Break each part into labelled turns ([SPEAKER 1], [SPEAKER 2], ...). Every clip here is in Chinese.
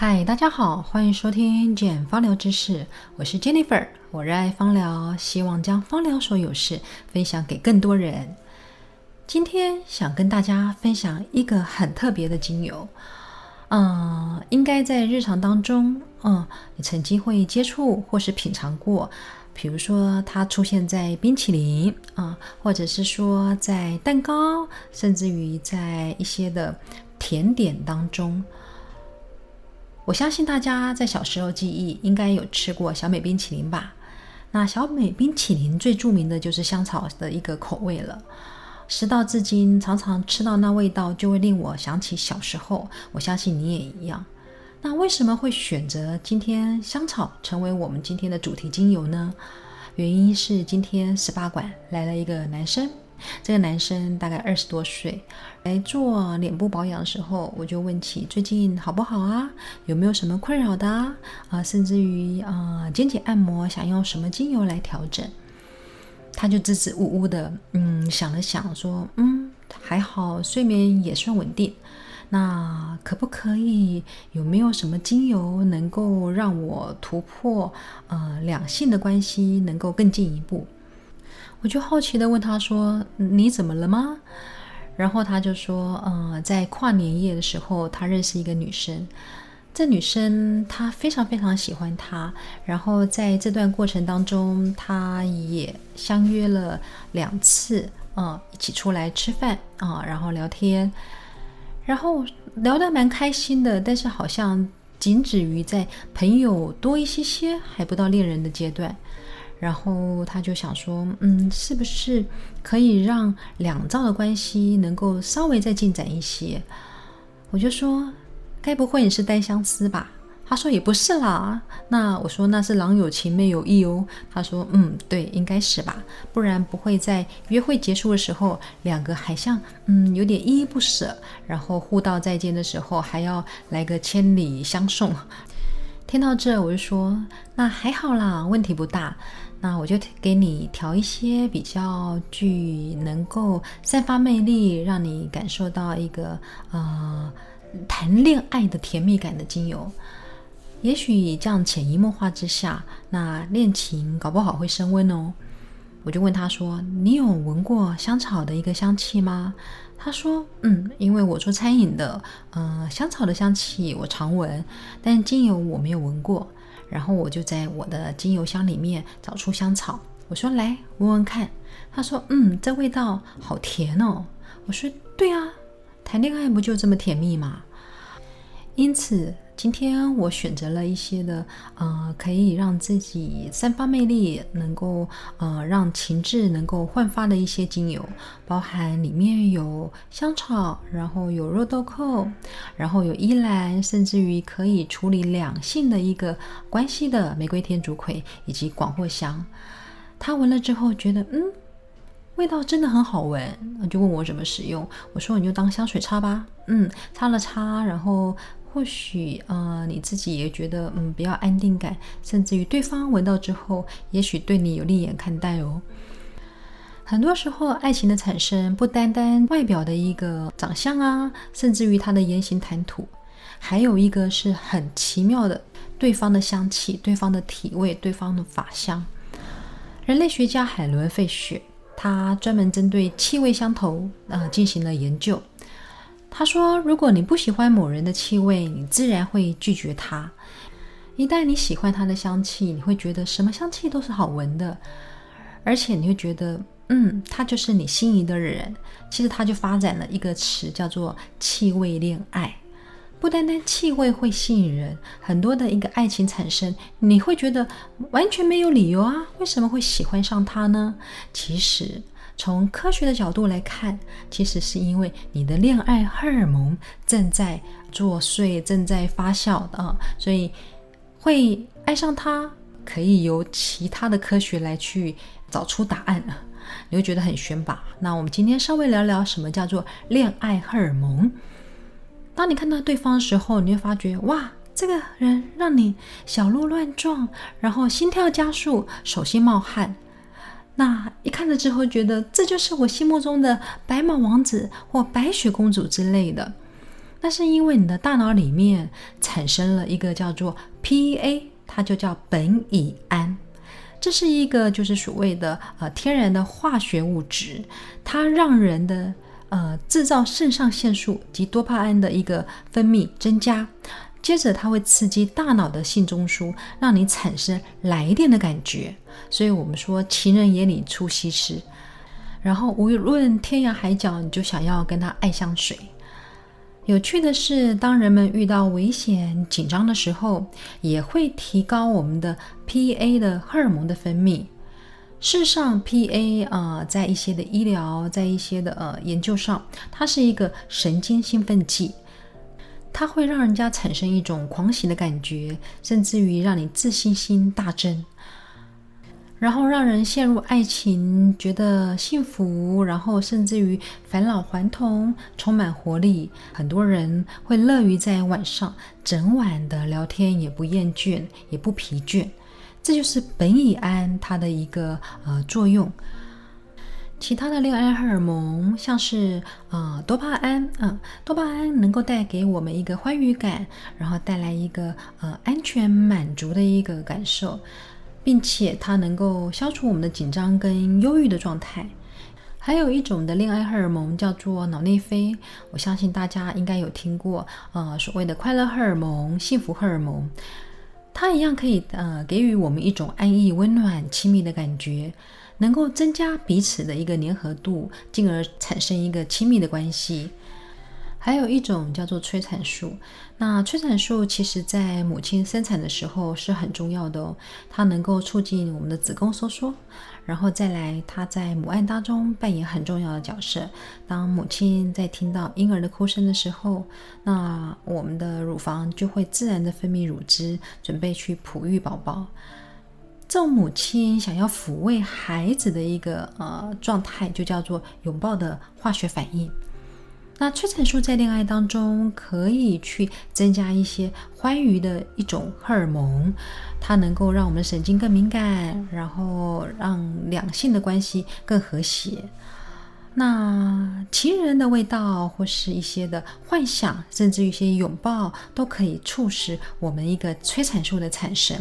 [SPEAKER 1] 嗨，大家好，欢迎收听简芳疗知识，我是 Jennifer，我热爱芳疗，希望将芳疗所有事分享给更多人。今天想跟大家分享一个很特别的精油，嗯，应该在日常当中，嗯，你曾经会接触或是品尝过，比如说它出现在冰淇淋啊，或者是说在蛋糕，甚至于在一些的甜点当中。我相信大家在小时候记忆应该有吃过小美冰淇淋吧？那小美冰淇淋最著名的就是香草的一个口味了。时到至今，常常吃到那味道就会令我想起小时候。我相信你也一样。那为什么会选择今天香草成为我们今天的主题精油呢？原因是今天十八馆来了一个男生。这个男生大概二十多岁，来做脸部保养的时候，我就问起最近好不好啊？有没有什么困扰的啊？啊，甚至于啊，肩颈按摩想用什么精油来调整？他就支支吾吾的，嗯，想了想说，嗯，还好，睡眠也算稳定。那可不可以？有没有什么精油能够让我突破呃两性的关系，能够更进一步？我就好奇的问他说：“你怎么了吗？”然后他就说：“嗯，在跨年夜的时候，他认识一个女生。这女生她非常非常喜欢他。然后在这段过程当中，他也相约了两次，嗯，一起出来吃饭啊，然后聊天，然后聊得蛮开心的。但是好像仅止于在朋友多一些些，还不到恋人的阶段。”然后他就想说，嗯，是不是可以让两造的关系能够稍微再进展一些？我就说，该不会你是单相思吧？他说也不是啦。那我说那是郎有情妹有意哦。他说，嗯，对，应该是吧，不然不会在约会结束的时候，两个还像嗯有点依依不舍，然后互道再见的时候还要来个千里相送。听到这，我就说，那还好啦，问题不大。那我就给你调一些比较具能够散发魅力，让你感受到一个呃谈恋爱的甜蜜感的精油。也许这样潜移默化之下，那恋情搞不好会升温哦。我就问他说：“你有闻过香草的一个香气吗？”他说：“嗯，因为我做餐饮的，嗯，香草的香气我常闻，但精油我没有闻过。”然后我就在我的精油箱里面找出香草，我说来闻闻看。他说：“嗯，这味道好甜哦。”我说：“对啊，谈恋爱不就这么甜蜜吗？”因此。今天我选择了一些的，呃，可以让自己散发魅力，能够呃让情志能够焕发的一些精油，包含里面有香草，然后有肉豆蔻，然后有依兰，甚至于可以处理两性的一个关系的玫瑰天竺葵以及广藿香。他闻了之后觉得，嗯，味道真的很好闻，就问我怎么使用。我说你就当香水擦吧，嗯，擦了擦，然后。或许呃你自己也觉得嗯比较安定感，甚至于对方闻到之后，也许对你有另眼看待哦。很多时候，爱情的产生不单单外表的一个长相啊，甚至于他的言行谈吐，还有一个是很奇妙的对方的香气、对方的体味、对方的法香。人类学家海伦·费雪，他专门针对气味相投呃进行了研究。他说：“如果你不喜欢某人的气味，你自然会拒绝他；一旦你喜欢他的香气，你会觉得什么香气都是好闻的，而且你会觉得，嗯，他就是你心仪的人。其实他就发展了一个词，叫做气味恋爱。不单单气味会吸引人，很多的一个爱情产生，你会觉得完全没有理由啊，为什么会喜欢上他呢？其实。”从科学的角度来看，其实是因为你的恋爱荷尔蒙正在作祟、正在发酵的啊，所以会爱上他，可以由其他的科学来去找出答案啊。你会觉得很悬吧？那我们今天稍微聊聊什么叫做恋爱荷尔蒙。当你看到对方的时候，你会发觉哇，这个人让你小鹿乱撞，然后心跳加速，手心冒汗。那一看了之后，觉得这就是我心目中的白马王子或白雪公主之类的。那是因为你的大脑里面产生了一个叫做 PEA，它就叫苯乙胺。这是一个就是所谓的呃天然的化学物质，它让人的呃制造肾上腺素及多巴胺的一个分泌增加，接着它会刺激大脑的性中枢，让你产生来电的感觉。所以我们说情人眼里出西施，然后无论天涯海角，你就想要跟他爱相随。有趣的是，当人们遇到危险、紧张的时候，也会提高我们的 PA 的荷尔蒙的分泌。事实上，PA 啊，在一些的医疗，在一些的呃研究上，它是一个神经兴奋剂，它会让人家产生一种狂喜的感觉，甚至于让你自信心大增。然后让人陷入爱情，觉得幸福，然后甚至于返老还童，充满活力。很多人会乐于在晚上整晚的聊天，也不厌倦，也不疲倦。这就是苯乙胺它的一个呃作用。其他的恋爱荷尔蒙，像是呃多巴胺，嗯，多巴胺能够带给我们一个欢愉感，然后带来一个呃安全满足的一个感受。并且它能够消除我们的紧张跟忧郁的状态。还有一种的恋爱荷尔蒙叫做脑内啡，我相信大家应该有听过，呃，所谓的快乐荷尔蒙、幸福荷尔蒙，它一样可以呃给予我们一种安逸、温暖、亲密的感觉，能够增加彼此的一个粘合度，进而产生一个亲密的关系。还有一种叫做催产素，那催产素其实在母亲生产的时候是很重要的哦，它能够促进我们的子宫收缩，然后再来它在母爱当中扮演很重要的角色。当母亲在听到婴儿的哭声的时候，那我们的乳房就会自然的分泌乳汁，准备去哺育宝宝。这种母亲想要抚慰孩子的一个呃状态，就叫做拥抱的化学反应。那催产素在恋爱当中可以去增加一些欢愉的一种荷尔蒙，它能够让我们神经更敏感，然后让两性的关系更和谐。那情人的味道或是一些的幻想，甚至一些拥抱，都可以促使我们一个催产素的产生。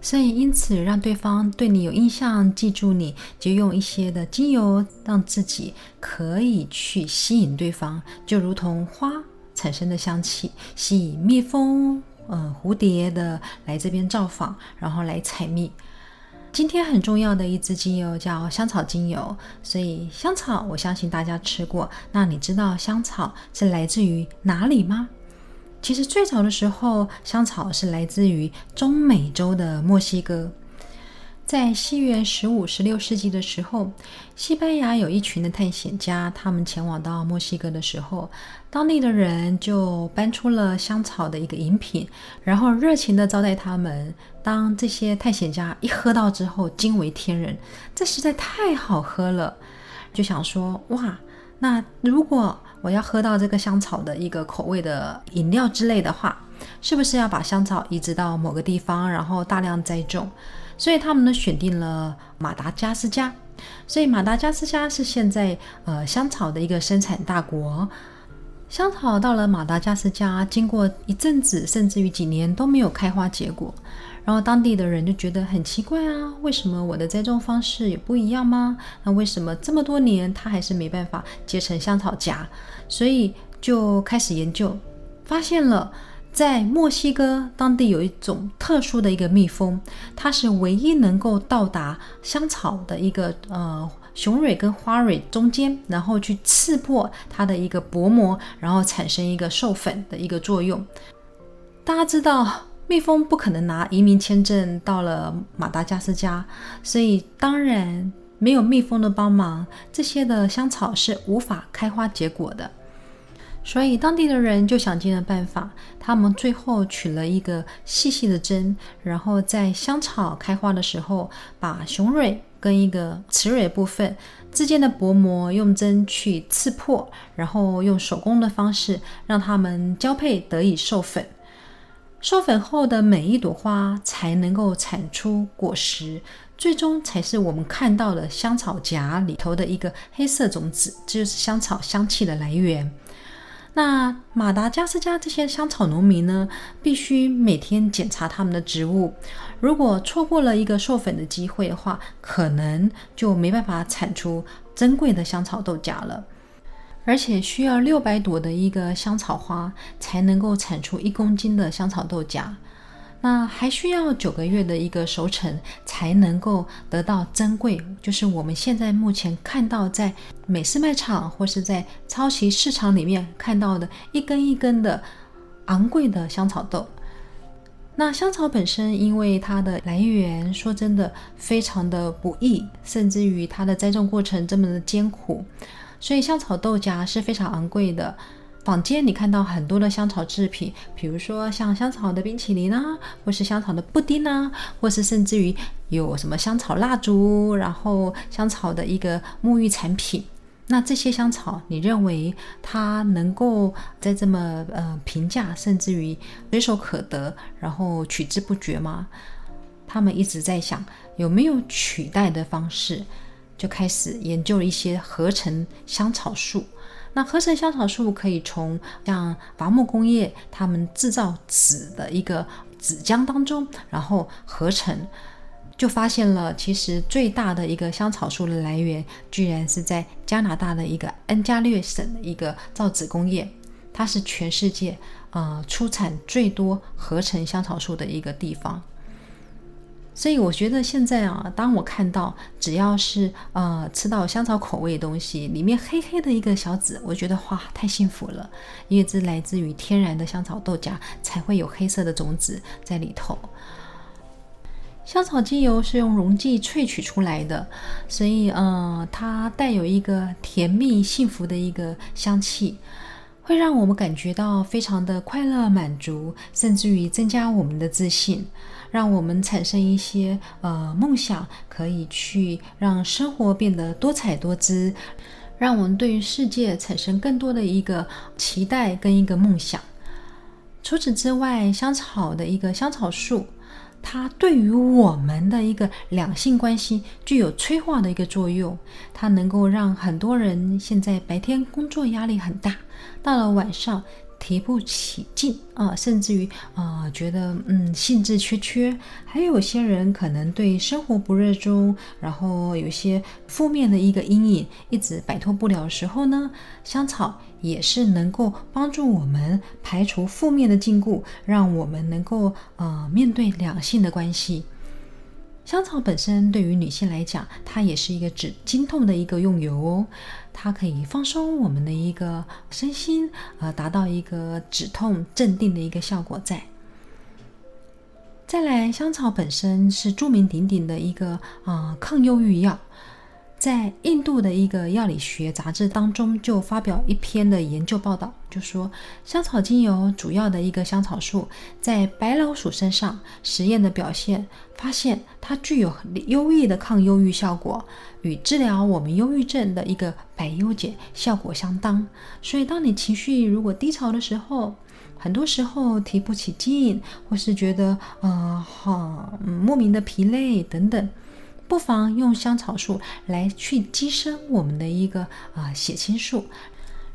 [SPEAKER 1] 所以，因此让对方对你有印象，记住你就用一些的精油，让自己可以去吸引对方，就如同花产生的香气，吸引蜜蜂、嗯蝴蝶的来这边造访，然后来采蜜。今天很重要的一支精油叫香草精油，所以香草我相信大家吃过，那你知道香草是来自于哪里吗？其实最早的时候，香草是来自于中美洲的墨西哥。在西元十五、十六世纪的时候，西班牙有一群的探险家，他们前往到墨西哥的时候，当地的人就搬出了香草的一个饮品，然后热情的招待他们。当这些探险家一喝到之后，惊为天人，这实在太好喝了，就想说：哇，那如果我要喝到这个香草的一个口味的饮料之类的话，是不是要把香草移植到某个地方，然后大量栽种？所以他们呢选定了马达加斯加。所以马达加斯加是现在呃香草的一个生产大国。香草到了马达加斯加，经过一阵子，甚至于几年都没有开花结果。然后当地的人就觉得很奇怪啊，为什么我的栽种方式也不一样吗？那为什么这么多年它还是没办法结成香草荚？所以就开始研究，发现了在墨西哥当地有一种特殊的一个蜜蜂，它是唯一能够到达香草的一个呃雄蕊跟花蕊中间，然后去刺破它的一个薄膜，然后产生一个授粉的一个作用。大家知道。蜜蜂不可能拿移民签证到了马达加斯加，所以当然没有蜜蜂的帮忙，这些的香草是无法开花结果的。所以当地的人就想尽了办法，他们最后取了一个细细的针，然后在香草开花的时候，把雄蕊跟一个雌蕊部分之间的薄膜用针去刺破，然后用手工的方式让它们交配得以授粉。授粉后的每一朵花才能够产出果实，最终才是我们看到的香草荚里头的一个黑色种子，这就是香草香气的来源。那马达加斯加这些香草农民呢，必须每天检查他们的植物。如果错过了一个授粉的机会的话，可能就没办法产出珍贵的香草豆荚了。而且需要六百朵的一个香草花才能够产出一公斤的香草豆荚。那还需要九个月的一个熟成，才能够得到珍贵，就是我们现在目前看到在美式卖场或是在超级市场里面看到的一根一根的昂贵的香草豆。那香草本身，因为它的来源，说真的非常的不易，甚至于它的栽种过程这么的艰苦，所以香草豆荚是非常昂贵的。坊间你看到很多的香草制品，比如说像香草的冰淇淋啊，或是香草的布丁啊，或是甚至于有什么香草蜡烛，然后香草的一个沐浴产品。那这些香草，你认为它能够在这么呃平价，甚至于随手可得，然后取之不绝吗？他们一直在想有没有取代的方式，就开始研究了一些合成香草树。那合成香草树可以从像伐木工业他们制造纸的一个纸浆当中，然后合成，就发现了其实最大的一个香草树的来源，居然是在加拿大的一个恩加略省的一个造纸工业，它是全世界呃出产最多合成香草树的一个地方。所以我觉得现在啊，当我看到只要是呃吃到香草口味的东西，里面黑黑的一个小籽，我觉得哇太幸福了，因为这来自于天然的香草豆荚才会有黑色的种子在里头。香草精油是用溶剂萃取出来的，所以呃它带有一个甜蜜幸福的一个香气，会让我们感觉到非常的快乐满足，甚至于增加我们的自信。让我们产生一些呃梦想，可以去让生活变得多彩多姿，让我们对于世界产生更多的一个期待跟一个梦想。除此之外，香草的一个香草树，它对于我们的一个两性关系具有催化的一个作用，它能够让很多人现在白天工作压力很大，到了晚上。提不起劲啊，甚至于啊，觉得嗯兴致缺缺。还有些人可能对生活不热衷，然后有些负面的一个阴影一直摆脱不了的时候呢，香草也是能够帮助我们排除负面的禁锢，让我们能够呃面对两性的关系。香草本身对于女性来讲，它也是一个止经痛的一个用油哦。它可以放松我们的一个身心，呃，达到一个止痛镇定的一个效果在。再来，香草本身是著名鼎鼎的一个啊抗忧郁药。在印度的一个药理学杂志当中，就发表一篇的研究报道，就说香草精油主要的一个香草素，在白老鼠身上实验的表现，发现它具有很优异的抗忧郁效果，与治疗我们忧郁症的一个百忧解效果相当。所以，当你情绪如果低潮的时候，很多时候提不起劲，或是觉得呃好莫名的疲累等等。不妨用香草树来去激生我们的一个啊血清素，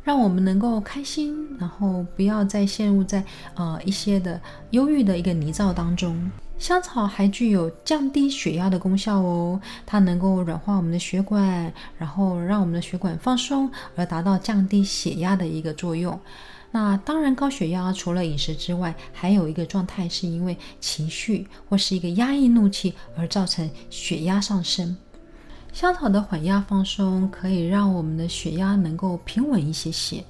[SPEAKER 1] 让我们能够开心，然后不要再陷入在呃一些的忧郁的一个泥沼当中。香草还具有降低血压的功效哦，它能够软化我们的血管，然后让我们的血管放松，而达到降低血压的一个作用。那当然，高血压除了饮食之外，还有一个状态是因为情绪或是一个压抑怒气而造成血压上升。香草的缓压放松可以让我们的血压能够平稳一些些。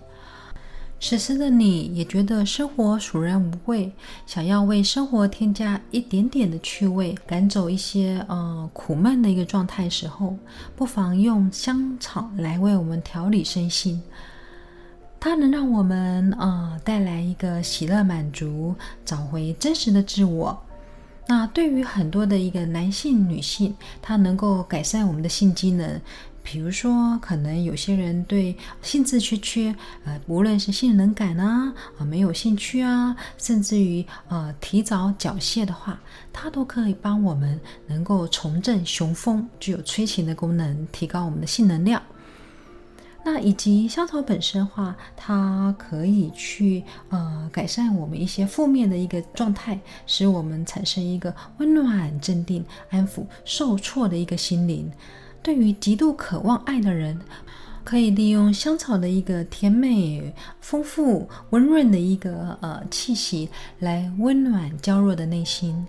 [SPEAKER 1] 此时的你也觉得生活索然无味，想要为生活添加一点点的趣味，赶走一些呃苦闷的一个状态时候，不妨用香草来为我们调理身心。它能让我们呃带来一个喜乐满足，找回真实的自我。那对于很多的一个男性、女性，它能够改善我们的性机能。比如说，可能有些人对兴致缺缺，呃，无论是性冷感啊，啊，没有兴趣啊，甚至于呃提早缴械的话，它都可以帮我们能够重振雄风，具有催情的功能，提高我们的性能量。那以及香草本身的话，它可以去呃改善我们一些负面的一个状态，使我们产生一个温暖、镇定、安抚受挫的一个心灵。对于极度渴望爱的人，可以利用香草的一个甜美、丰富、温润的一个呃气息，来温暖娇弱的内心。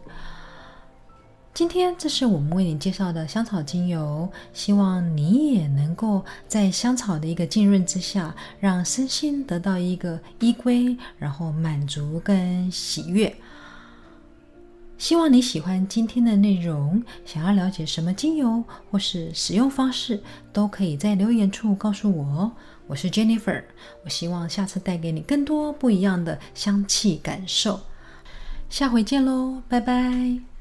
[SPEAKER 1] 今天这是我们为你介绍的香草精油，希望你也能够在香草的一个浸润之下，让身心得到一个依归，然后满足跟喜悦。希望你喜欢今天的内容，想要了解什么精油或是使用方式，都可以在留言处告诉我哦。我是 Jennifer，我希望下次带给你更多不一样的香气感受。下回见喽，拜拜。